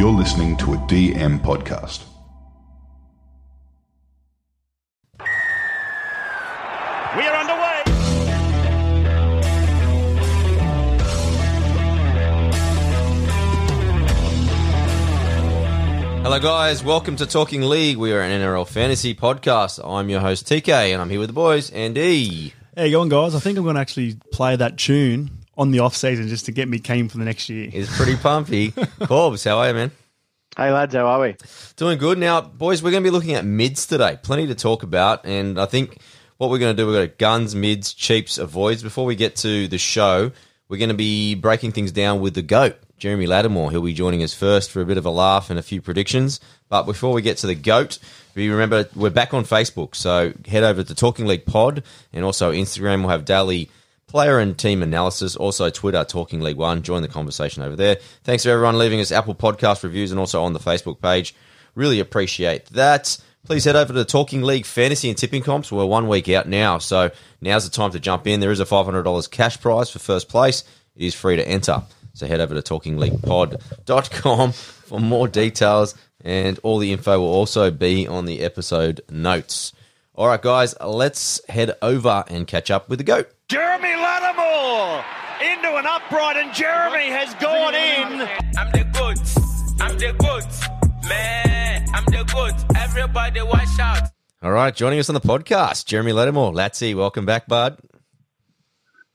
You're listening to a DM podcast. We are underway. Hello, guys. Welcome to Talking League. We are an NRL fantasy podcast. I'm your host, TK, and I'm here with the boys, Andy. How you going, guys? I think I'm going to actually play that tune on the off season just to get me keen for the next year. It's pretty pumpy. Corbs, how are you, man? Hey lads, how are we? Doing good. Now, boys, we're going to be looking at mids today. Plenty to talk about, and I think what we're going to do, we've got guns, mids, cheaps, avoids. Before we get to the show, we're going to be breaking things down with the GOAT, Jeremy Latimore. He'll be joining us first for a bit of a laugh and a few predictions. But before we get to the GOAT, we remember we're back on Facebook, so head over to Talking League Pod and also Instagram. We'll have daily player and team analysis. Also, Twitter, Talking League One. Join the conversation over there. Thanks to everyone leaving us Apple Podcast reviews and also on the Facebook page. Really appreciate that. Please head over to Talking League Fantasy and Tipping Comps. We're one week out now, so now's the time to jump in. There is a $500 cash prize for first place. It is free to enter. So head over to talkingleaguepod.com for more details, and all the info will also be on the episode notes. All right, guys, let's head over and catch up with the GOAT. Jeremy Latimore into an upright, and Jeremy has gone in. I'm the GOAT. I'm the GOAT. Man, I'm the goods. Everybody watch out. All right, joining us on the podcast, Jeremy Latimore. Latsy, welcome back, bud.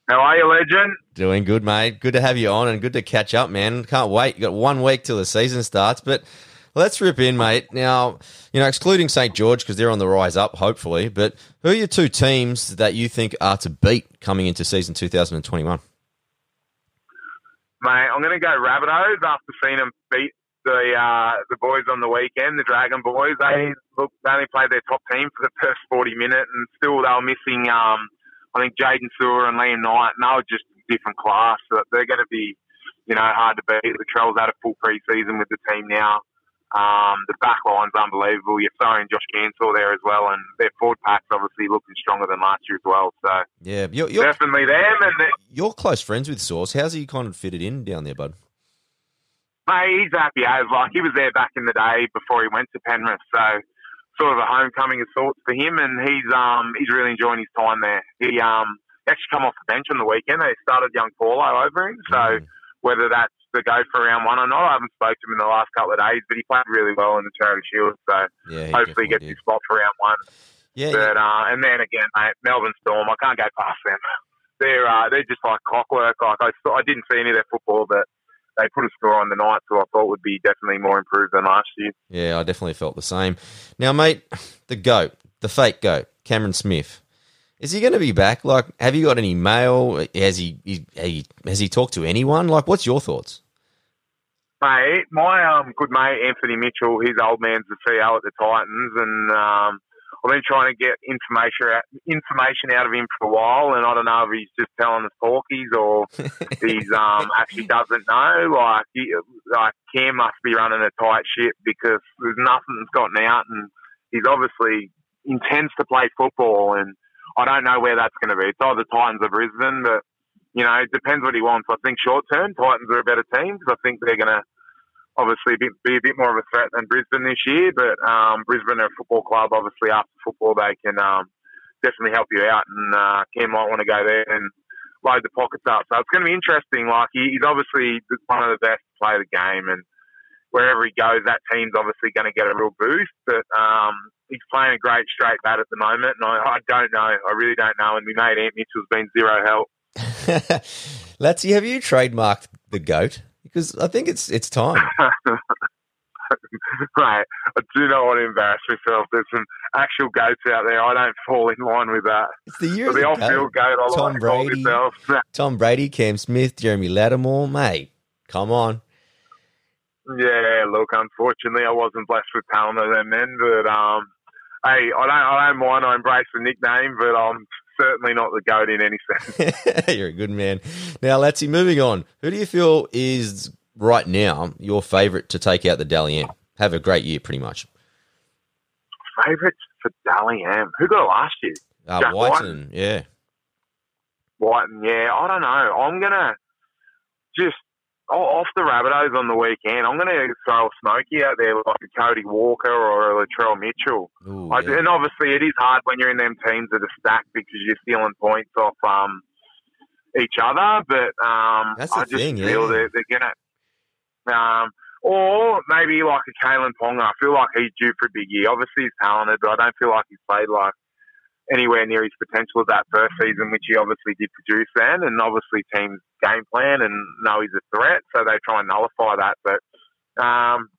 How are you, legend? Doing good, mate. Good to have you on and good to catch up, man. Can't wait. You got one week till the season starts, but let's rip in, mate. Now, you know, excluding St. George because they're on the rise up, hopefully, but who are your two teams that you think are to beat coming into season 2021? Mate, I'm going to go Rabbitohs after seeing them beat the uh, the boys on the weekend, the Dragon boys. They look they only played their top team for the first 40 minutes, and still they were missing. Um, I think Jaydn Su'A and Liam Knight, and they were just a different class. So they're going to be, you know, hard to beat. The Trells had a full preseason with the team now. Um, the back line's unbelievable. You're throwing Josh Cansell there as well, and their forward pack's obviously looking stronger than last year as well. So Yeah, you're, you're, definitely them. And you're close friends with Source. How's he kind of fitted in down there, bud? Mate, he's happy as like he was there back in the day before he went to Penrith, so sort of a homecoming of sorts for him, and he's um he's really enjoying his time there. He um actually come off the bench on the weekend. They started young Paulo over him, so whether that's the go for round one or not, I haven't spoken to him in the last couple of days, but he played really well in the Charity Shield, so Yeah, he hopefully gets did. his spot for round one. Yeah, But uh, and then again, mate, Melbourne Storm, I can't go past them. They're uh, they're just like clockwork. Like I, saw, I didn't see any of their football, but they put a score on the night, so I thought would be definitely more improved than last year. Yeah, I definitely felt the same. Now, mate, the goat, the fake goat, Cameron Smith. Is he going to be back? Like, have you got any mail? Has he, he, he has he talked to anyone? Like, what's your thoughts? Mate, my um, good mate Anthony Mitchell, his old man's the CEO at the Titans, and um, I've been trying to get information out, information out of him for a while, and I don't know if he's just telling us porkies or he's um, actually doesn't know. Like, he, like Cam must be running a tight ship because there's nothing that's gotten out, and he's obviously intends to play football, and I don't know where that's going to be. It's either Titans or Brisbane, but you know, it depends what he wants. I think short term, Titans are a better team because I think they're going to obviously be, be a bit more of a threat than Brisbane this year. But um, Brisbane are a football club. Obviously, after football, they can um, definitely help you out, and uh, Cam might want to go there and load the pockets up. So it's going to be interesting. Like he, he's obviously one of the best to play the game, and wherever he goes, that team's obviously going to get a real boost. But um, he's playing a great straight bat at the moment, and I, I don't know. I really don't know. And we mate Ant Mitchell's been zero help. Latsy, have you trademarked the goat? Because I think it's it's time. Right. I do not want to embarrass myself. There's some actual goats out there. I don't fall in line with that. It's the year of the off-field goat. goat, Tom like Brady. Tom Brady, Cam Smith, Jeremy Latimore, mate. Come on. Yeah, look, unfortunately, I wasn't blessed with talent of them men, but um, hey, I don't, I don't mind. I embrace the nickname, but I'm certainly not the goat in any sense. You're a good man. Now, Latsy, moving on. Who do you feel is right now your favourite to take out the Dally M? Have a great year, pretty much. Favourites for Dally M. Who got it last year? Uh, Jack Wighton, yeah. Wighton. Yeah, I don't know. I'm gonna just off the Rabbitohs on the weekend, I'm going to throw a Smoky out there like a Cody Walker or a Latrell Mitchell. Ooh, I, yeah. And obviously, it is hard when you're in them teams that are stacked because you're stealing points off um, each other. But um, That's the I just thing, feel yeah. that they're going to. Um, or maybe like a Kalyn Ponga. I feel like he's due for a big year. Obviously, he's talented, but I don't feel like he's played like anywhere near his potential of that first season, which he obviously did produce then. And obviously, teams game plan and know he's a threat, so they try and nullify that. But um,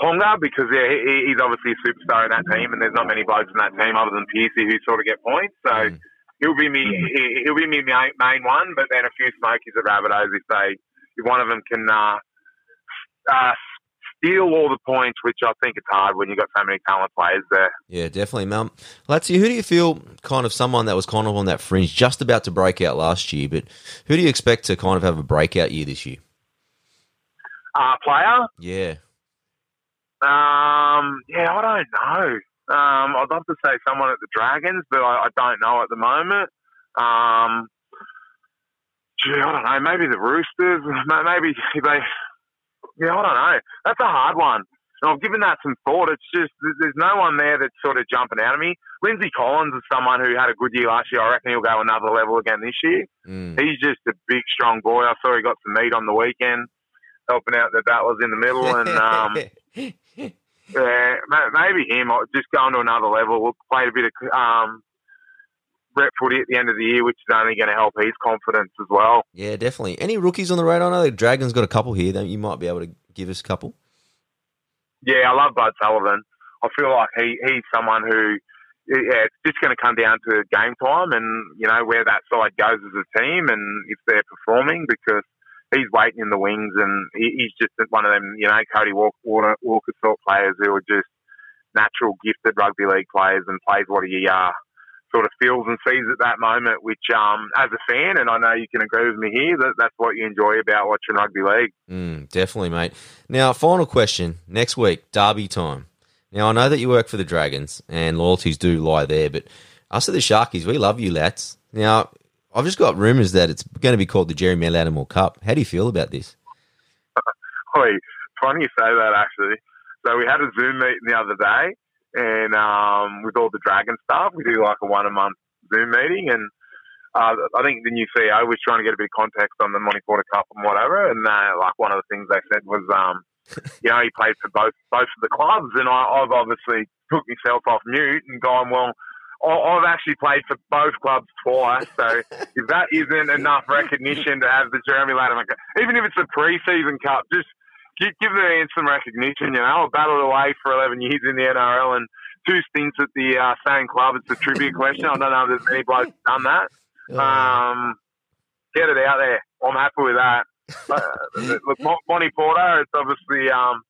Ponga, because yeah, he, he's obviously a superstar in that team, and there's not many blokes in that team other than Piercy who sort of get points. So Mm. he'll be me. he- He'll be me main, main one, but then a few smokies at Rabbitohs if they if one of them can uh, uh, steal all the points, which I think it's hard when you've got so many talented players there. Yeah, definitely, Mum. Latsy, who do you feel kind of someone that was kind of on that fringe, just about to break out last year, but who do you expect to kind of have a breakout year this year? Uh, player, Yeah. Um, yeah, I don't know. Um, I'd love to say someone at the Dragons, but I, I don't know at the moment. Um, gee, I don't know. Maybe the Roosters. ma- Maybe they. Yeah, I don't know. That's a hard one. And I've given that some thought. It's just there's- no one there that's sort of jumping out of me. Lindsay Collins is someone who had a good year last year. I reckon he'll go another level again this year. Mm. He's just a big, strong boy. I saw he got some meat on the weekend, helping out the battlers in the middle, and um, yeah, maybe him. Just going to another level. We'll play a bit of um, rep footy at the end of the year, which is only going to help his confidence as well. yeah, definitely. Any rookies on the radar? I know the Dragons got a couple here. That you might be able to give us a couple. Yeah, I love Bud Sullivan. I feel like he, he's someone who, yeah, it's just going to come down to game time and, you know, where that side goes as a team and if they're performing because he's waiting in the wings and he, he's just one of them, you know, Cody Walker, Walker, Walker sort of players who are just natural gifted rugby league players and plays what he uh, sort of feels and sees at that moment, which um, as a fan, and I know you can agree with me here, that that's what you enjoy about watching rugby league. Mm, definitely, mate. Now, final question. Next week, Derby time. Now, I know that you work for the Dragons and loyalties do lie there, but us at the Sharkies, we love you, lads. Now, I've just got rumours that it's going to be called the Jeremy Latimore Cup. How do you feel about this? Oi, funny you say that actually. So we had a Zoom meeting the other day, and um, with all the Dragon staff, we do like a one a month Zoom meeting, and uh, I think the new CEO was trying to get a bit of context on the Monty Porter Cup and whatever, and uh, like one of the things they said was, um, you know, he played for both both of the clubs, and I, I've obviously took myself off mute and gone, well. I've actually played for both clubs twice, so if that isn't enough recognition to have the Jeremy Latimore, even if it's a pre-season cup, just give, give the man some recognition. You know, I battled away for 11 years in the NRL and two stints at the uh, same club. It's a trivia question. I don't know if there's many blokes done that. Um, get it out there. I'm happy with that. Uh, look, Monty Porter, it's obviously, um,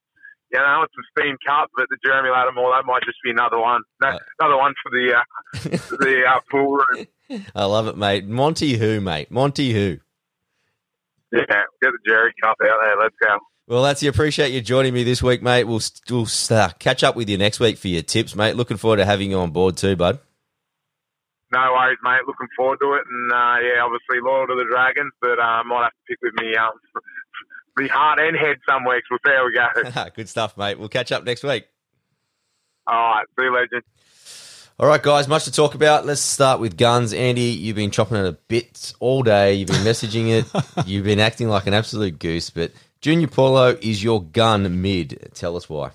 you know, it's a steam cup, but the Jeremy Latimore, that might just be another one. No, Uh, another one for the uh, the uh, pool room. I love it, mate. Monty who, mate? Monty who? Yeah, get the Jerry Cup out there. Let's go. Well, that's you. Appreciate you joining me this week, mate. We'll, we'll uh, catch up with you next week for your tips, mate. Looking forward to having you on board too, bud. No worries, mate. Looking forward to it, and uh, yeah, obviously loyal to the Dragons, but I uh, might have to pick with me um, me heart and head some weeks. We'll see how we go. Good stuff, mate. We'll catch up next week. All right, see you, legend. All right, guys, much to talk about. Let's start with guns. Andy, you've been chopping it a bit all day. You've been messaging it. you've been acting like an absolute goose. But Junior Paulo is your gun mid. Tell us why.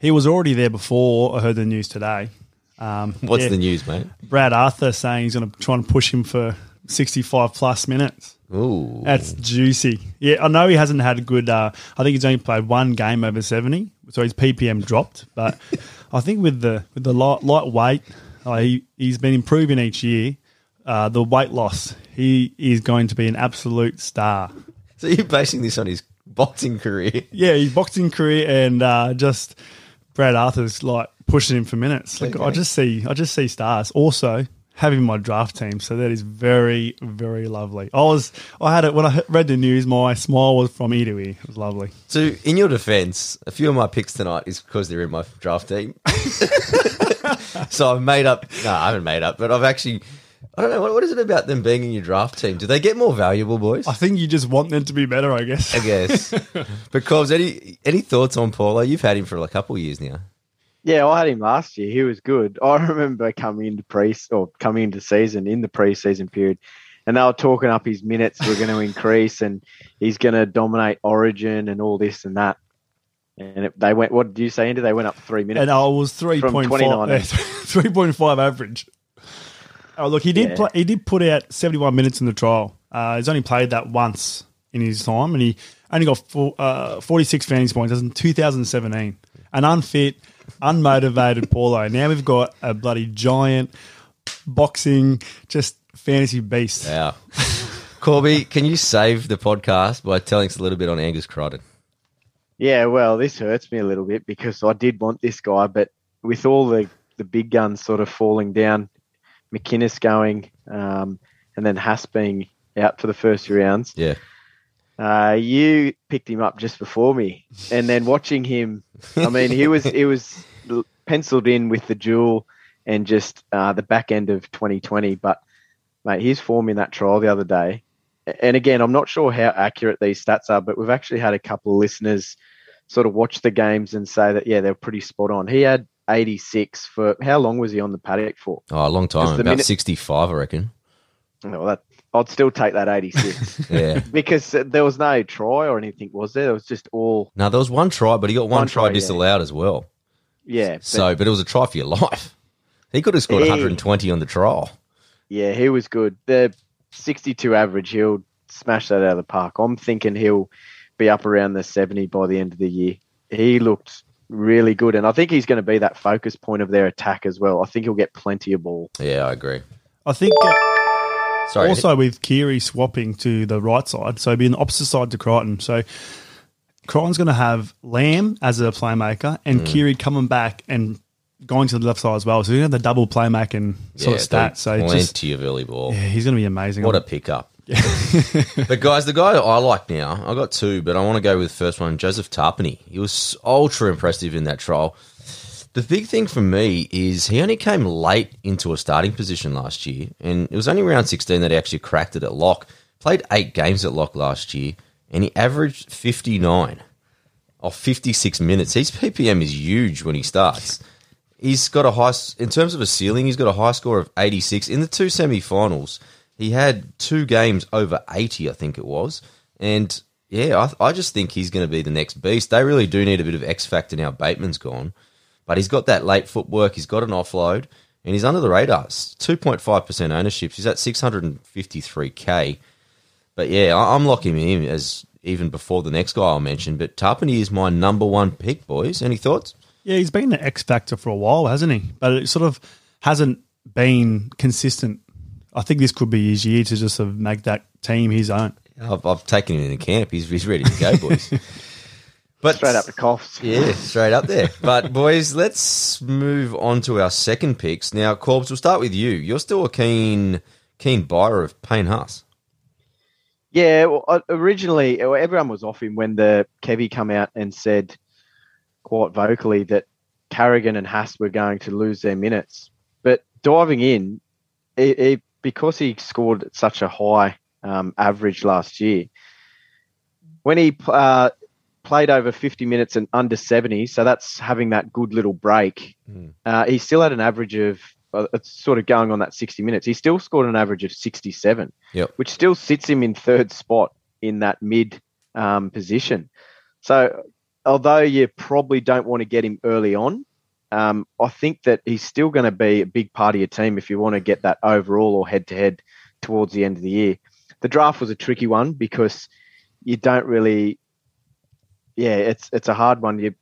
He was already there before I heard the news today. Um, What's yeah, the news, mate? Brad Arthur saying he's going to try and push him for 65 plus minutes. Ooh, That's juicy. Yeah, I know he hasn't had a good. Uh, I think he's only played one game over seventy, so his PPM dropped. But I think with the with the light, lightweight, uh, he he's been improving each year. Uh, the weight loss, he is going to be an absolute star. so you're basing this on his boxing career? Yeah, his boxing career and uh, just Brad Arthur's like pushing him for minutes. Like I just see, I just see stars. Also, having my draft team, so that is very, very lovely. I was, I had it when I read the news. My smile was from ear to ear. It was lovely. So, in your defense, a few of my picks tonight is because they're in my draft team. so I've made up. No, I haven't made up, but I've actually I don't know. What, what is it about them being in your draft team? Do they get more valuable, boys? I think you just want them to be better, I guess. I guess. but Cobbs, any any thoughts on Paulo? You've had him for a couple of years now. Yeah, I had him last year. He was good. I remember coming into pre or coming into season in the preseason period, and they were talking up his minutes were going to increase, and he's going to dominate Origin and all this and that. And it, they went. What did you say, Andy? They went up three minutes. And I was three From point 29. five, three point five average. Oh, look, he did Yeah. play, he did put out seventy one minutes in the trial. Uh, he's only played that once in his time, and he only got four, uh, forty six fantasy points. That's in two thousand seventeen. An unfit, unmotivated Paulo. Now we've got a bloody giant boxing, just fantasy beast. Yeah. Corby, can you save the podcast by telling us a little bit on Angus Crichton? Yeah, well, this hurts me a little bit because I did want this guy, but with all the, the big guns sort of falling down, McInnes going, um, and then Haas being out for the first few rounds, Yeah. uh, you picked him up just before me, and then watching him, I mean, he was he was penciled in with the duel and just uh, the back end of 2020, but mate, his form in that trial the other day, and again, I'm not sure how accurate these stats are, but we've actually had a couple of listeners sort of watch the games and say that yeah, they're pretty spot on. He had 86 for how long was he on the paddock for? Oh, a long time. About minute- 65, I reckon. Well, that I'd still take that 86 Yeah. because there was no try or anything, was there? It was just all no, there was one try, but he got one, One try, try, yeah. disallowed as well. yeah. but- So, but it was a try for your life. He could have scored He- 120 on the trial. Yeah, he was good. The 62 average, he'll smash that out of the park. I'm thinking he'll be up around the 70 by the end of the year. He looked really good, and I think he's going to be that focus point of their attack as well. I think he'll get plenty of ball. Yeah, I agree. I think uh, Sorry. also with Keary swapping to the right side, so being the opposite side to Crichton. So Crichton's going to have Lam as a playmaker and Mm. Keary coming back and going to the left side as well. So he's going to have the double playmaking sort of Yeah, stats. So plenty just, of early ball. yeah, he's going to be amazing. What a pickup. But guys, the guy I like now, I got two, but I want to go with the first one, Joseph Tapine. He was ultra impressive in that trial. The big thing for me is he only came late into a starting position last year, and it was only round 16 that he actually cracked it at lock. Played eight games at lock last year, and he averaged 59 off 56 minutes. His PPM is huge when he starts. He's got a high, in terms of a ceiling, he's got a high score of 86. In the two semi finals, he had two games over 80, I think it was. And yeah, I, I just think he's going to be the next beast. They really do need a bit of X factor now. Bateman's gone. But he's got that late footwork, he's got an offload, and he's under the radar. 2.5% ownership. He's at 653k. But yeah, I- I'm locking him in as even before the next guy I'll mention. But Tapine is my number one pick, boys. Any thoughts? Yeah, he's been an X factor for a while, hasn't he? But it sort of hasn't been consistent. I think this could be his year to just sort of make that team his own. I've, I've taken him in the camp. He's, he's ready to go, boys. But Straight up the coughs. Yeah, straight up there. But boys, let's move on to our second picks. Now, Corbs, we'll start with you. You're still a keen keen buyer of Payne Haas. Yeah, well, uh, originally everyone was off him when the Kevy come out and said quite vocally that Carrigan and Haas were going to lose their minutes. But diving in, it, it, because he scored at such a high um, average last year, when he uh, played over 50 minutes and under 70, so that's having that good little break, uh, he still had an average of, uh, it's sort of going on that 60 minutes. He still scored an average of 67 Yep. which still sits him in third spot in that mid um, position. So, although you probably don't want to get him early on, um, I think that he's still going to be a big part of your team if you want to get that overall or head to head towards the end of the year. The draft was a tricky one because you don't really, yeah, it's it's a hard one. You,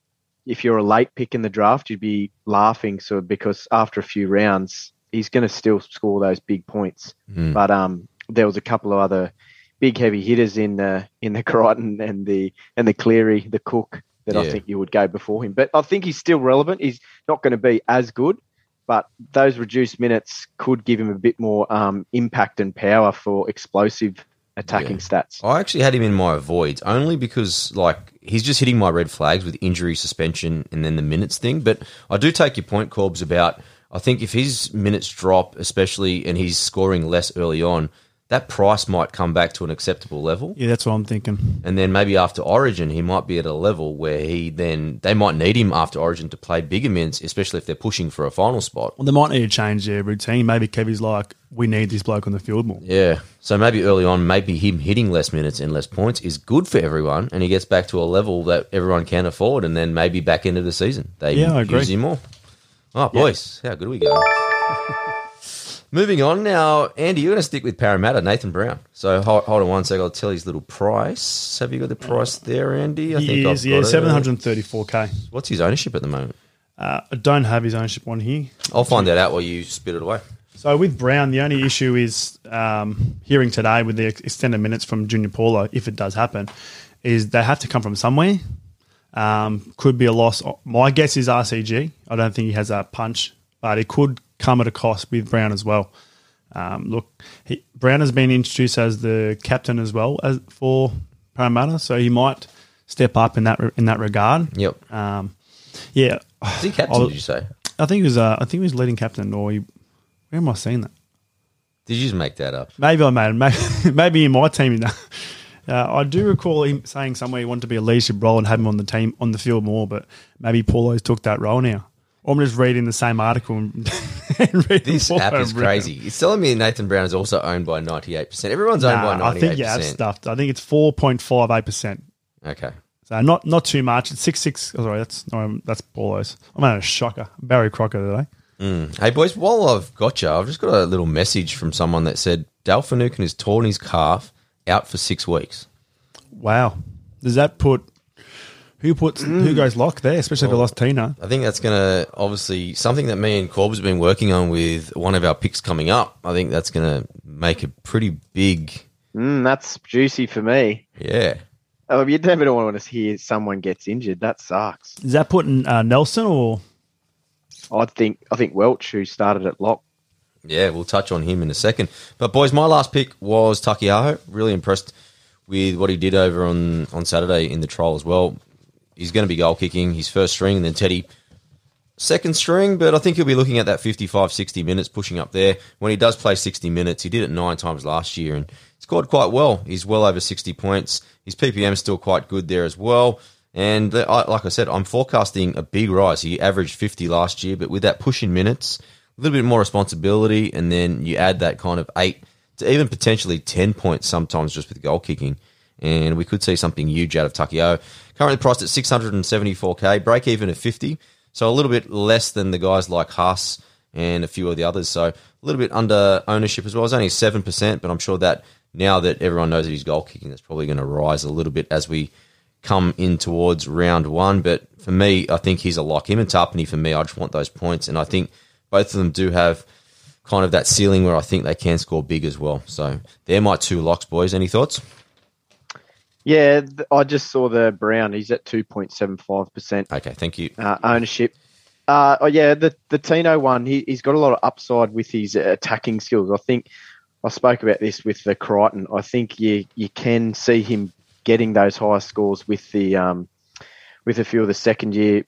if you're a late pick in the draft, you'd be laughing so because after a few rounds, he's going to still score those big points. Mm. But um, there was a couple of other big heavy hitters in the in the Crichton and the and the Cleary, the Cook that I think you would go before him. But I think he's still relevant. He's not going to be as good, but those reduced minutes could give him a bit more um, impact and power for explosive attacking stats. I actually had him in my avoids only because like he's just hitting my red flags with injury, suspension, and then the minutes thing. But I do take your point, Corbs, about I think if his minutes drop, especially and he's scoring less early on, that price might come back to an acceptable level. Yeah, that's what I'm thinking. And then maybe after Origin, he might be at a level where he then they might need him after Origin to play bigger minutes, especially if they're pushing for a final spot. Well, they might need to change their routine. Maybe Kevy's like, we need this bloke on the field more. Yeah. So maybe early on, maybe him hitting less minutes and less points is good for everyone, and he gets back to a level that everyone can afford, and then maybe back into the season they Yeah, I agree. use him more. All right, boys, how good are we going? Moving on now, Andy, you're going to stick with Parramatta, Nathan Brown. So hold, hold on one sec. I'll tell you his little price. Have you got the price there, Andy? I He I've is, yeah, got it. 734k. What's his ownership at the moment? Uh, I don't have his ownership on here. I'll find that out while you spit it away. So with Brown, the only issue is um, hearing today with the extended minutes from Junior Paulo, if it does happen, is they have to come from somewhere. Um, could be a loss. My guess is RCG. I don't think he has that punch, but it could come at a cost with Brown as well. Um, look, he, Brown has been introduced as the captain as well as for Parramatta, so he might step up in that in that regard. Yep. Um, yeah, Is he captain, did you say? I think he was. Uh, I think he was leading captain, or he, where am I seeing that? Did you just make that up? Maybe I made it. Maybe, maybe in my team. Uh, I do recall him saying somewhere he wanted to be a leadership role and have him on the team on the field more, but maybe Paulo's took that role now. Or I'm just reading the same article and, and This app is crazy. It's telling me Nathan Brown is also owned by 98%. Everyone's owned by 98%. I think yeah, stuffed. I think it's four point five eight percent. Okay. So not not too much. It's six six. Oh, sorry, that's no, that's Paulo's. I'm at a shocker. Barry Crocker today. Mm. Hey, boys, while I've got you, I've just got a little message from someone that said Dale Finucane has torn his calf out for six weeks. Wow. Does that put who puts who goes lock there, especially if they lost Tina? I think that's going to obviously something that me and Corb's been working on with one of our picks coming up. I think that's going to make a pretty big, Mm, that's juicy for me. yeah. Oh, you never don't want to hear someone gets injured. That sucks. Is that putting uh, Nelson or I think I think Welch, who started at lock, Yeah, we'll touch on him in a second. But boys, my last pick was Taukeiaho. Really impressed with what he did over on, on Saturday in the trial as well. He's going to be goal kicking, his first string, and then Teddy second string, but I think he'll be looking at that 55, 60 minutes, pushing up there. When he does play 60 minutes, he did it nine times last year and scored quite well. He's well over 60 points. His PPM is still quite good there as well. And I- like I said, I'm forecasting a big rise. He averaged 50 last year, but with that push in minutes, a little bit more responsibility, and then you add that kind of eight to even potentially 10 points sometimes just with goal kicking. And we could see something huge out of Takio. Currently priced at 674k, break even at 50. So a little bit less than the guys like Haas and a few of the others. So a little bit under ownership as well. It's only 7%, but I'm sure that now that everyone knows that he's goal kicking, that's probably going to rise a little bit as we come in towards round one. But for me, I think he's a lock. Him and Tapine, for me, I just want those points. And I think both of them do have kind of that ceiling where I think they can score big as well. So they're my two locks, boys. Any thoughts? Yeah, I just saw the Brown. He's at two point seven five percent Okay, thank you. uh, ownership. Uh, oh yeah, the the Tino one. He, he's got a lot of upside with his attacking skills. I think I spoke about this with the Crichton. I think you you can see him getting those higher scores with the um, with a few of the second year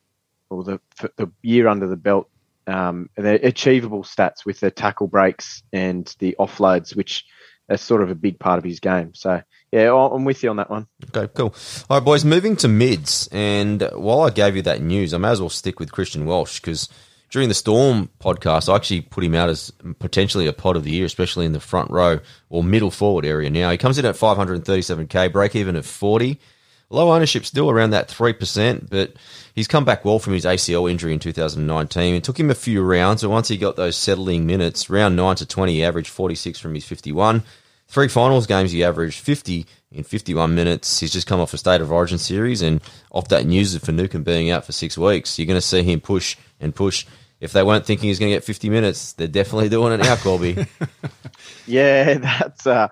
or the the year under the belt. Um, they're achievable stats with the tackle breaks and the offloads, which are sort of a big part of his game. So yeah, I'm with you on that one. Okay, cool. All right, boys, moving to mids. And while I gave you that news, I may as well stick with Christian Welch because during the Storm podcast, I actually put him out as potentially a pod of the year, especially in the front row or middle forward area. Now, he comes in at 537k, break even at 40. Low ownership still around that 3%, but he's come back well from his ACL injury in 2019. It took him a few rounds, but once he got those settling minutes, round 9 to 20, he averaged 46 from his 51. Three finals games, he averaged 50 in 51 minutes. He's just come off a State of Origin series, and off that news of Finucane being out for six weeks, you're going to see him push and push. If they weren't thinking he's going to get 50 minutes, they're definitely doing it now, Colby. Yeah, that's. Uh,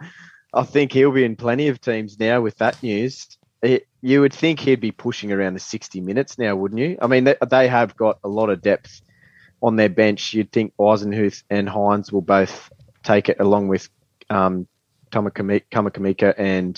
I think he'll be in plenty of teams now with that news. It, you would think he'd be pushing around the 60 minutes now, wouldn't you? I mean, they, they have got a lot of depth on their bench. You'd think Eisenhuth and Hines will both take it along with um, Kamakami- Kamikamica and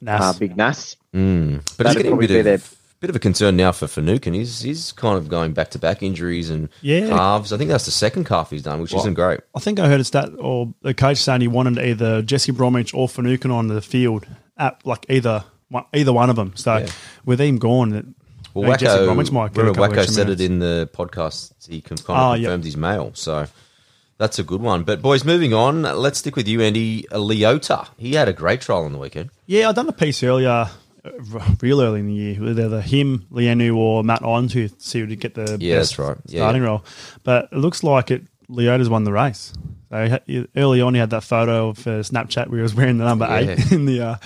Nas? uh, Big Nas. Mm. But he's That'd getting a bit be of bit of a concern now for Finucane. He's he's kind of going back to back injuries and Yeah. calves. I think that's the second calf he's done, which isn't great. I think I heard a stat or the coach saying he wanted either Jesse Bromwich or Finucane on the field at like either one, either one of them. So Yeah. with him gone, that Well, I Wacko, Bromwich might get remember Wacko said minutes. it in the podcast. He kind Oh, of yeah. confirmed his mail. So that's a good one. But boys, moving on. Let's stick with you, Andy. Leota. He had a great trial on the weekend. Yeah, I done a piece earlier, uh, real early in the year, with either him, Leniu, or Matt On to see who to get the Yeah, best right. Yeah, starting yeah. role. But it looks like it. Leota's won the race. So he had- he- early on, he had that photo of uh, Snapchat where he was wearing the number eight in the uh,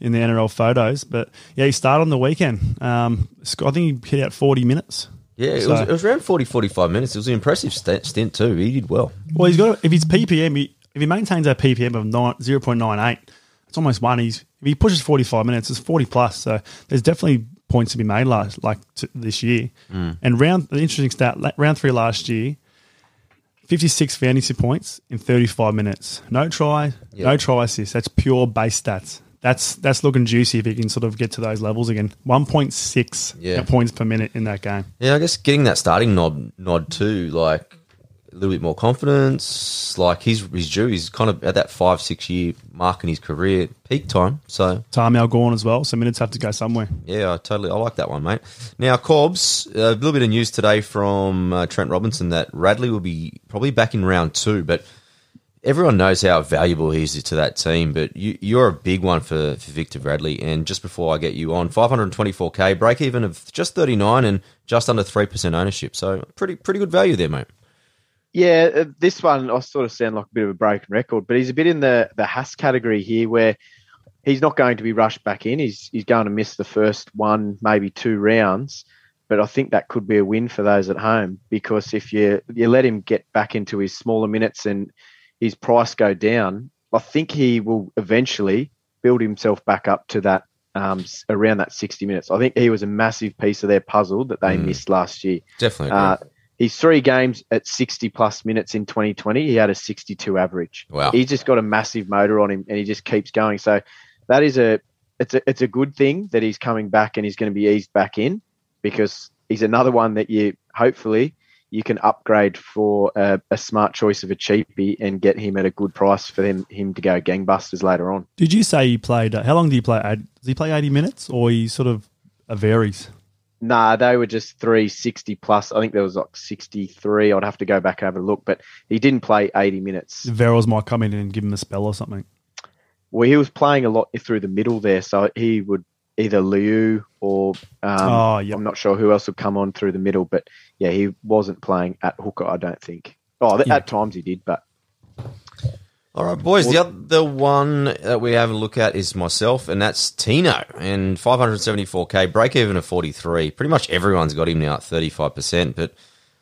in the NRL photos. But yeah, he started on the weekend. Um, I think he hit out forty minutes. Yeah, it, So- was, it was around 40, 45 minutes. It was an impressive stint, stint too. He did well. Well, he's got if his PPM, he, if he maintains that PPM of nine, 0.98, it's almost one. He's if he pushes forty five minutes, it's forty plus. So there's definitely points to be made last like this year. And round the interesting stat, round three last year, fifty six fantasy points in thirty five minutes. No try, Yeah. no try assist. That's pure base stats. That's that's looking juicy if he can sort of get to those levels again. One point six Yeah. points per minute in that game. Yeah, I guess getting that starting nod nod too, like a little bit more confidence. Like he's he's due. He's kind of at that five six year mark in his career, peak time. So Time out gone as well, so minutes have to go somewhere. yeah, I totally I like that one, mate. Now Cobbs, a little bit of news today from uh, Trent Robinson that Radley will be probably back in round two, but. Everyone knows how valuable he is to that team, but you, you're a big one for, for Victor Radley. And just before I get you on, 524k, break even of just 39 and just under 3% ownership. So pretty pretty good value there, mate. Yeah, uh, this one I sort of sound like a bit of a broken record, but he's a bit in the the Haas category here, where he's not going to be rushed back in. He's he's going to miss the first one, maybe two rounds, but I think that could be a win for those at home because if you you let him get back into his smaller minutes and his price go down, I think he will eventually build himself back up to that um, around that sixty minutes. I think he was a massive piece of their puzzle that they Mm. missed last year. Definitely. Uh, he's three games at 60 plus minutes in 2020. He had a 62 average. Wow. He's just got a massive motor on him and he just keeps going. So that is a it's a it's a good thing that he's coming back and he's going to be eased back in because he's another one that you hopefully you can upgrade for a, a smart choice of a cheapie and get him at a good price for him him to go gangbusters later on. Did you say he played? Uh, how long did he play? Does he play eighty minutes, or he sort of uh, varies? Nah, they were just 360 plus. I think there was like 63. I'd have to go back and have a look, but he didn't play 80 minutes. Verrills might come in and give him a spell or something. Well, he was playing a lot through the middle there, so he would either Liu or um, Oh, yep. I'm not sure who else would come on through the middle, but yeah, he wasn't playing at hooker. I don't think. Oh, Yeah. at times he did, but All right, boys. The other one that we have a look at is myself, and that's Tino. And 574k, break even of 43. Pretty much everyone's got him now at 35%. But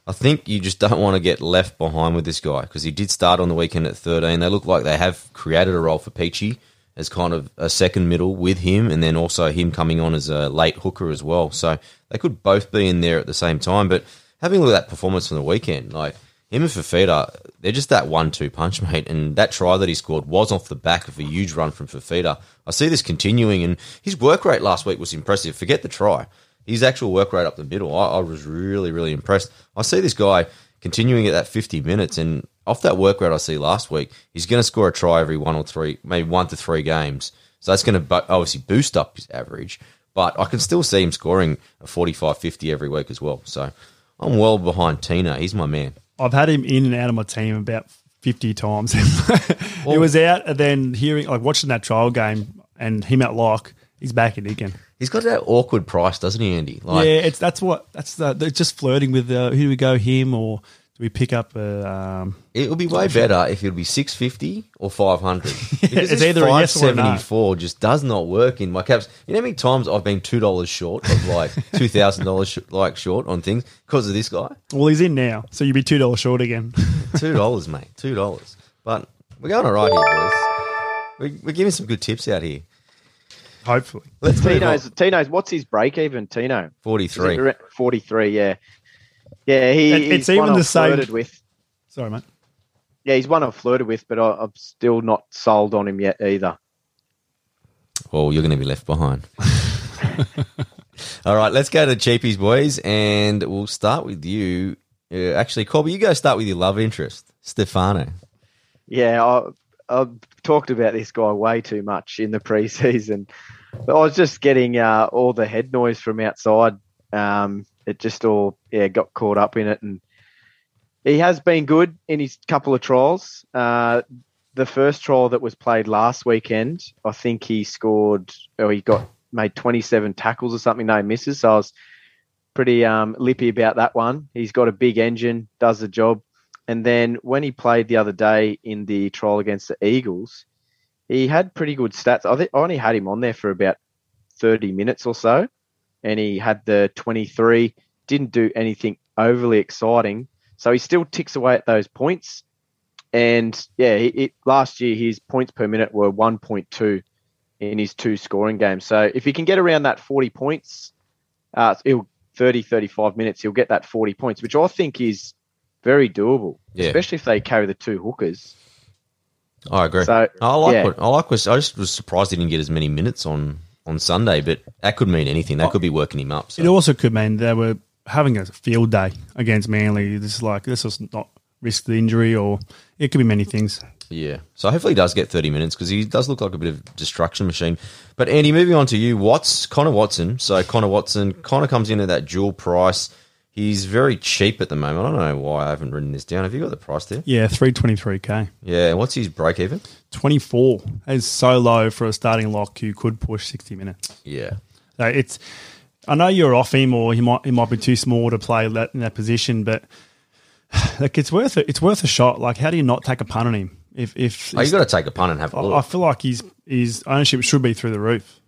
I think you just don't want to get left behind with this guy because he did start on the weekend at 13. They look like they have created a role for Peachy as kind of a second middle with him, and then also him coming on as a late hooker as well. So they could both be in there at the same time. But having a look at that performance from the weekend, like him and Fifita, they're just that one-two punch, mate. And that try that he scored was off the back of a huge run from Fifita. I see this continuing, and his work rate last week was impressive. Forget the try; his actual work rate up the middle, I, I was really, really impressed. I see this guy continuing at that 50 minutes, and off that work rate I see last week, he's going to score a try every one or three, maybe one to three games. So that's going to obviously boost up his average, but I can still see him scoring a 45 50 every week as well. So I'm well behind Tina. He's my man. I've had him in and out of my team about fifty times. he was out, and then hearing like watching that trial game and him at lock. He's back in again. He's got that awkward price, doesn't he, Andy? Like, yeah, it's that's what that's the just flirting with uh, who do we go him or do we pick up a um, It would be way better if it would be six fifty or five hundred. Because it's either a five yes or a no. seventy four just does not work in my caps. You know how many times I've been two dollars short of like two thousand dollars sh- like short on things because of this guy. well he's in now, so you'd be two dollars short again. Two dollars, mate. Two dollars. But we're going all right here, boys. We, we're giving some good tips out here. Hopefully, Let's. Tino's Tino's what's his break even? Tino Forty Is it three. ar- 43. Yeah, yeah. He, It- he's it's one even I've the same- with. sorry mate. Yeah, he's one I've flirted with, but I, I'm still not sold on him yet either. Well, you're going to be left behind. All right, let's go to cheapies, boys, and we'll start with you. Uh, actually, Corby, you go start with your love interest, Stefano. Yeah, I, I've talked about this guy way too much in the preseason. But I was just getting uh, all the head noise from outside. Um, it just all yeah got caught up in it, and he has been good in his couple of trials. Uh, the first trial that was played last weekend, I think he scored or he got made 27 tackles or something, no misses. So I was pretty um, lippy about that one. He's got a big engine, does the job. And then when he played the other day in the trial against the Eagles, he had pretty good stats. I I only had him on there for about 30 minutes or so, and he had the 23. Didn't do anything overly exciting, so he still ticks away at those points. And yeah, he, it, last year his points per minute were 1.2 in his two scoring games. So if he can get around that 40 points, uh, he'll 30, 35 minutes, he'll get that 40 points, which I think is very doable, Yeah. especially if they carry the two hookers. I agree. So, I like yeah. what I like. Was I just was surprised he didn't get as many minutes on on Sunday, but that could mean anything. That oh. could be working him up. It also could mean they were having a field day against Manly. This is like this is not risk the injury, or it could be many things. Yeah. So hopefully he does get 30 minutes because he does look like a bit of destruction machine. But Andy, moving on to you, Watts, Connor Watson. So Connor Watson, Connor comes in at that dual price. He's very cheap at the moment. I don't know why I haven't written this down. Have you got the price there? Yeah, three twenty three k. Yeah. What's his break even? 24 is so low for a starting lock who could push 60 minutes. Yeah. So it's, I know you're off him or he might he might be too small to play that, in that position, but like it's worth it. It's worth a shot. Like how do you not take a punt on him? If if Oh, you got to take a punt and have a I, I look. I feel like his his ownership should be through the roof.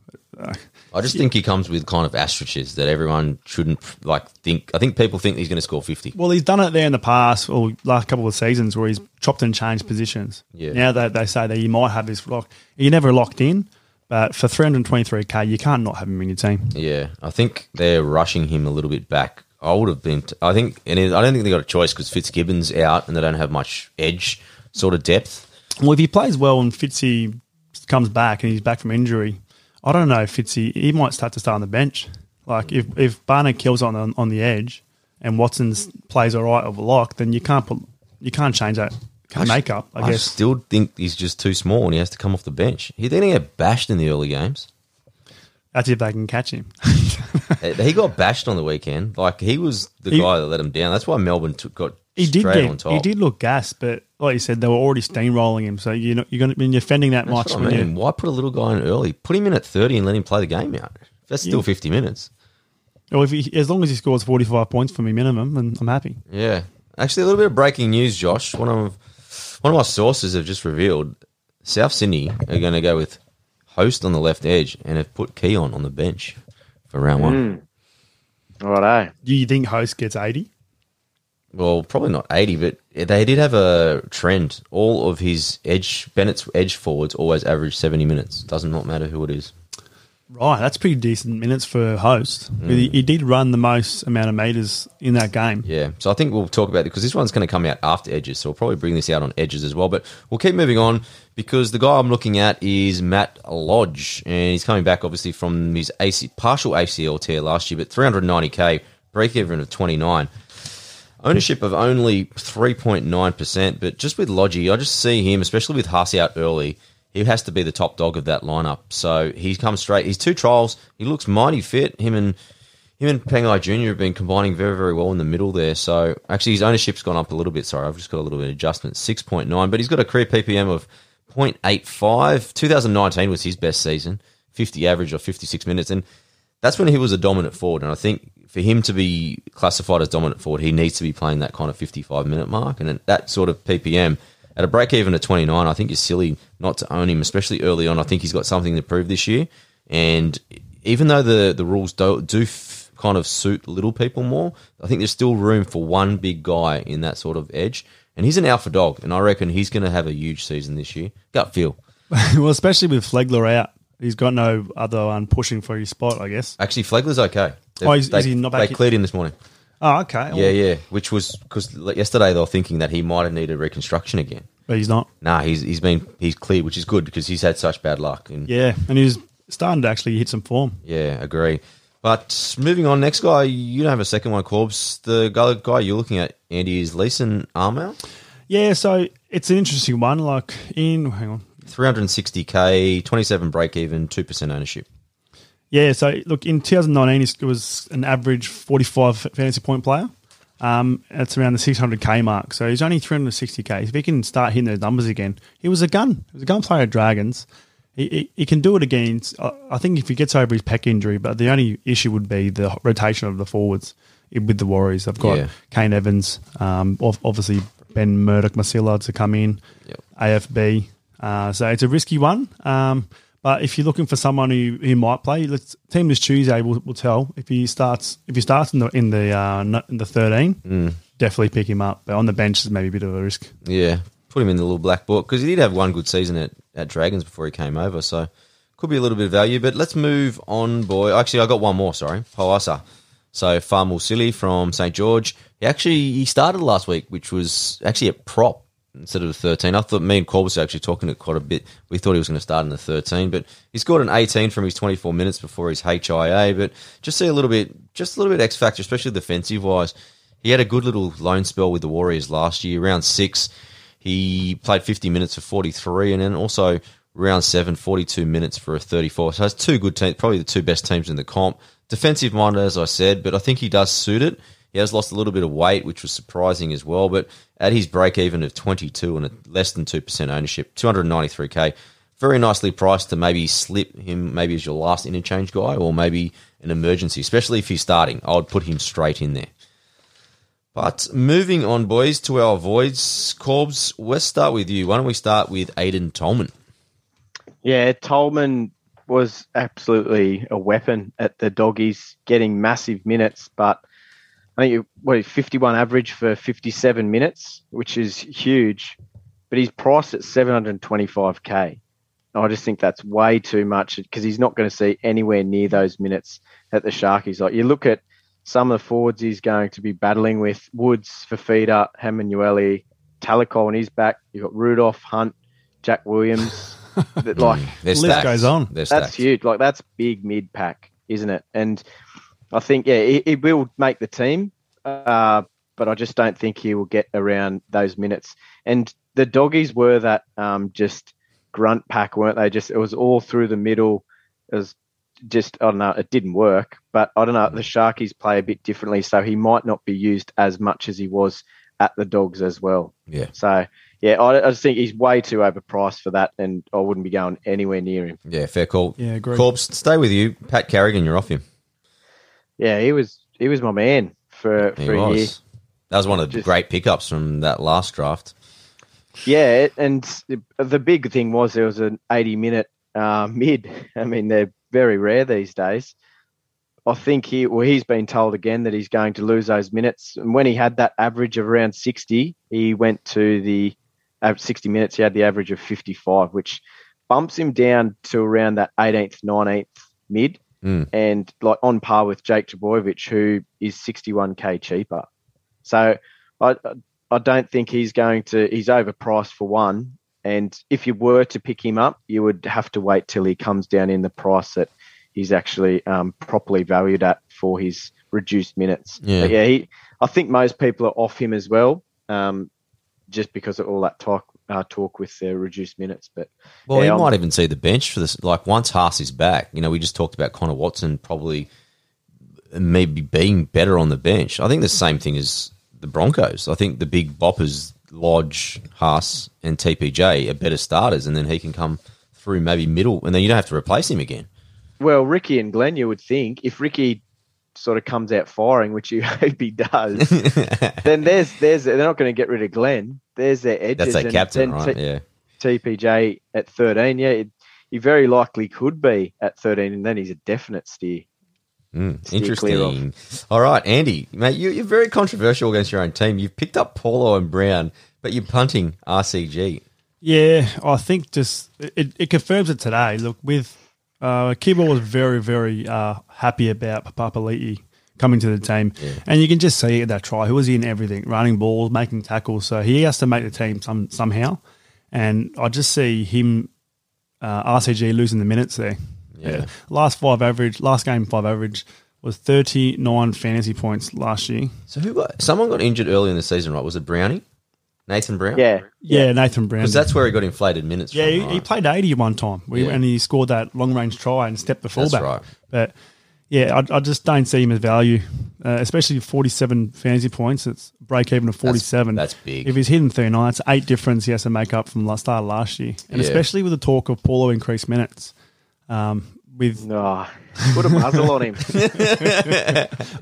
I just think he comes with kind of asterisks that everyone shouldn't like think. I think people think he's going to score 50. Well, he's done it there in the past or last couple of seasons where he's chopped and changed positions. Yeah. Now they, they say that you might have this lock. He never locked in, but for 323k, you can't not have him in your team. Yeah, I think they're rushing him a little bit back. I would have been. I think, and I don't think they got a choice because Fitzgibbon's out and they don't have much edge sort of depth. Well, if he plays well and Fitzy comes back and he's back from injury, I don't know if Fitzy he might start to start on the bench. Like if if Barnett kills on on, on the edge and Watson plays all right a lock, then you can't put you can't change that makeup. I, guess. I guess still think he's just too small and he has to come off the bench. He didn't get bashed in the early games. That's if they can catch him. He got bashed on the weekend. Like he was the He- guy that let him down. That's why Melbourne took, got he did straight get, on top. he did look gas, but like you said, they were already steamrolling him. So you know you're going to when you're fending that That's much I mean. Why put a little guy in early? Put him in at thirty and let him play the game out. That's still Yeah. fifty minutes. or if he, as long as he scores 45 points for me minimum, then I'm happy. Yeah. Actually, a little bit of breaking news, Josh. One of one of my sources have just revealed South Sydney are going to go with host on the left edge and have put Keaon on the bench for round one. Hmm. Righto. Do you think Host gets 80? Well, probably not eighty, but they did have a trend. All of his edge Bennett's edge forwards always average seventy minutes. Doesn't not matter who it is. Right, that's pretty decent minutes for a Host. Mm. He, he did run the most amount of meters in that game. Yeah, so I think we'll talk about it because this one's going to come out after Edges, so we'll probably bring this out on Edges as well. But we'll keep moving on because the guy I'm looking at is Matt Lodge, and he's coming back obviously from his AC, partial ACL tear last year, but 390k break even of 29. Ownership of only 3.9%, but just with Lodgy, I just see him, especially with Haas out early, he has to be the top dog of that lineup. So he's come straight. He's two trials. He looks mighty fit. Him and him and Pangai Jr. have been combining very, very well in the middle there. So actually, his ownership's gone up a little bit. Sorry, I've just got a little bit of adjustment. Six point nine, but he's got a career PPM of 0.85. 2019 was his best season, 50 average of 56 minutes, and that's when he was a dominant forward. And I think for him to be classified as dominant forward, he needs to be playing that kind of 55 minute mark, and that sort of PPM. At a break even at 29, I think it's silly not to own him, especially early on. I think he's got something to prove this year. And even though the, the rules do, do f- kind of suit little people more, I think there's still room for one big guy in that sort of edge. And he's an alpha dog, and I reckon he's going to have a huge season this year. Gut feel. well, especially with Flegler out. He's got no other one pushing for his spot, I guess. Actually, Flegler's okay. Oh, is- they, is he not back They in- cleared him this morning. Oh, okay. Yeah, yeah. Which was because yesterday they were thinking that he might have needed reconstruction again. But he's not. Nah, he's he's been he's cleared, which is good because he's had such bad luck. And Yeah, and he's starting to actually hit some form. Yeah, agree. But moving on, next guy, you don't have a second one, Corbs. The guy, guy you're looking at, Andy, is Leeson Armour. Yeah, so it's an interesting one. Like in, hang on. 360k, 27 break even, 2% ownership. Yeah, so look, in 2019, it was an average 45 fantasy point player. Um, that's around the 600k mark. So he's only 360k. If he can start hitting those numbers again, he was a gun. He was a gun player at Dragons. He, he, he can do it again. I think if he gets over his pec injury, but the only issue would be the rotation of the forwards with the Warriors. They've got Yeah. Kane Evans, um, obviously Ben Murdoch Masila to come in, Yep. AFB. Uh, so it's a risky one. Um, but if you're looking for someone who, who might play, let's team this Tuesday will will tell if he starts if he starts in the in the uh, in the 13, definitely pick him up. But on the bench is maybe a bit of a risk. Yeah, put him in the little black book because he did have one good season at, at Dragons before he came over, so could be a little bit of value. But let's move on, boy. Actually, I got one more. Sorry, Poasa. So Faamausili from St George. He actually he started last week, which was actually a prop instead of the thirteen. I thought me and Corbus were actually talking it quite a bit. We thought he was going to start in the thirteen, but he scored an eighteen from his twenty four minutes before his HIA. But just see a little bit, just a little bit X factor, especially defensive wise. He had a good little loan spell with the Warriors last year, round six. He played 50 minutes for 43 and then also round seven, 42 minutes for a 34. So that's two good teams, probably the two best teams in the comp. Defensive minded, as I said, but I think he does suit it. He has lost a little bit of weight, which was surprising as well. But at his break even of 22 and a less than 2% ownership, 293k, very nicely priced to maybe slip him maybe as your last interchange guy or maybe an emergency, especially if he's starting. I would put him straight in there. But moving on, boys, to our voids. Corbs, let's start with you. Why don't we start with Aiden Tolman? Yeah, Tolman was absolutely a weapon at the doggies, getting massive minutes. But I think it- what 51 average for 57 minutes, which is huge. But he's priced at 725k. I just think that's way too much because he's not going to see anywhere near those minutes at the Sharkies. Like you look at some of the forwards he's going to be battling with Woods, Fifita, Hamlin-Uele, Talakai on his back. You've got Rudolf, Hunt, Jack Williams. that, like mm, They're List goes on. They're that's stacked. huge. Like that's big mid pack, isn't it? And I think yeah, he, he will make the team, uh, but I just don't think he will get around those minutes. And the doggies were that um, just grunt pack, weren't they? Just it was all through the middle. It was just I don't know. It didn't work, but I don't know. The Sharkies play a bit differently, so he might not be used as much as he was at the Dogs as well. Yeah. So yeah, I, I just think he's way too overpriced for that, and I wouldn't be going anywhere near him. Yeah, fair call. Yeah, agree. Corbs, stay with you. Pat Carrigan, you're off him. Yeah, he was he was my man for He for a year. That was one of the Just- great pickups from that last draft. Yeah, and the big thing was there was an 80 minute uh, mid. I mean, they're very rare these days. I think he well he's been told again that he's going to lose those minutes. And when he had that average of around 60, he went to the uh, 60 minutes. He had the average of 55, which bumps him down to around that 18th, 19th mid, Mm. and like on par with Jake Trbojevic, who is 61k cheaper. So I I don't think he's going to. He's overpriced for one, and if you were to pick him up, you would have to wait till he comes down in the price that he's actually um, properly valued at for his reduced minutes. Yeah. But yeah. He, I think most people are off him as well, um, just because of all that talk uh, talk with their reduced minutes. But Well, yeah, he might even see the bench for this. Like once Haas is back, you know, we just talked about Connor Watson probably maybe being better on the bench. I think the same thing as the Broncos. I think the big boppers, Lodge, Haas, and TPJ are better starters, and then he can come through maybe middle, and then you don't have to replace him again. Well, Ricky and Glenn, you would think if Ricky sort of comes out firing, which you hope he does, then there's there's they're not going to get rid of Glenn. There's their edges. That's their and captain, then right? T- yeah. TPJ at 13, yeah, it, he very likely could be at 13, and then he's a definite steer. Mm, steer clear of. interesting. All right, Andy, mate, you, you're very controversial against your own team. You've picked up Paulo and Brown, but you're punting RCG. Yeah, I think just it, it confirms it today. Look, with uh, Kibble was very, very uh, happy about Papali'i coming to the team, and you can just see that try, he was in everything, running balls, making tackles. So he has to make the team some somehow, and I just see him uh, RCG losing the minutes there. Yeah. Last five average, last game five average was 39 fantasy points last year. So who got someone got injured early in the season, right? Was it Brownie? Nathan Brown? Yeah. Yeah, Nathan Brown. Because that's where he got inflated minutes yeah, from. he, right? he played 80 one time we, Yeah. and he scored that long range try and stepped the fullback. That's fullback. right. But yeah, I, I just don't see him as value, uh, especially 47 fantasy points. It's break even of 47. that's big. If he's hitting 39, it's eight difference he has to make up from the start of last year. And Yeah. especially with the talk of Paulo increased minutes. Um, with No, put a muzzle on him.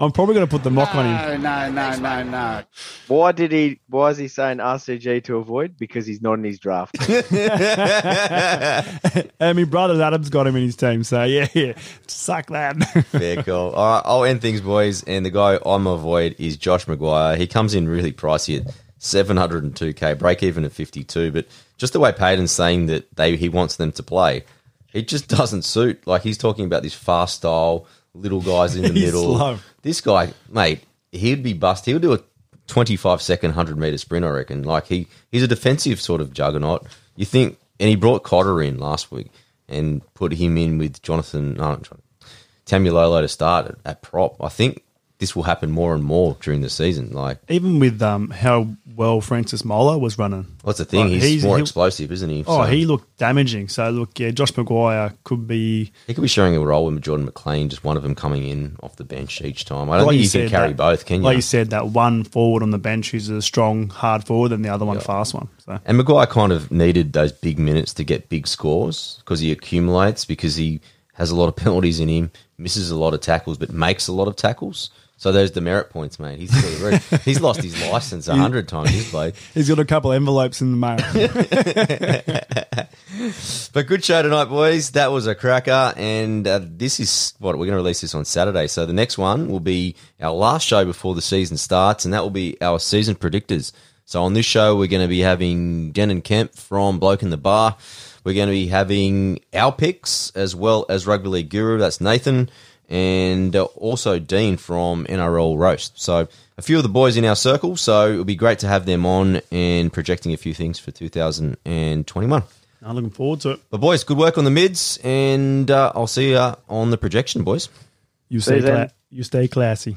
I'm probably going to put the mock on him. no, no, no, no. Why did he? Why is he saying RCG to avoid? Because he's not in his draft. And my brother Adam's got him in his team, so yeah, yeah, suck that. Fair call. All right, I'll end things, boys. And the guy I'm avoid is Josh McGuire. He comes in really pricey at 702k, break even at 52. But just the way Payton's saying that they he wants them to play, it just doesn't suit. Like he's talking about this fast style, little guys in the He's middle. slow. This guy, mate, he'd be bust. He'll do a 25 second 100 meter sprint, I reckon. Like he he's a defensive sort of juggernaut. You think, and he brought Cotter in last week and put him in with Jonathan, no, not Jonathan, Taumalolo to start at, at prop. I think this will happen more and more during the season. Like, Even with um, how well Francis Molo was running. what's the thing? Like, he's, more he- explosive, isn't he? Oh, So he looked damaging. So look, yeah, Josh McGuire could be. he could be sharing a role with Jordan McLean, just one of them coming in off the bench each time. I don't like think you you can carry that- both, can you? Like you said, that one forward on the bench who's a strong hard forward, and the other one fast one. So And McGuire kind of needed those big minutes to get big scores because he accumulates because he has a lot of penalties in him, misses a lot of tackles, but makes a lot of tackles. So there's demerit points, mate. He's the he's lost his license a hundred times. He's played. he's got a couple envelopes in the mail. But good show tonight, boys. That was a cracker. And uh, this is what we're going to release this on Saturday. So the next one will be our last show before the season starts, and that will be our season predictors. So on this show, we're going to be having Denan Kemp from Bloke in the Bar. We're going to be having our picks as well as Rugby League Guru. That's Nathan. And uh, also Dean from NRL Roast. So a few of the boys in our circle. So it'll be great to have them on and projecting a few things for 2021. I'm looking forward to it. But boys, good work on the mids, and uh, I'll see you on the projection, boys. You See stay, you cla- you stay classy.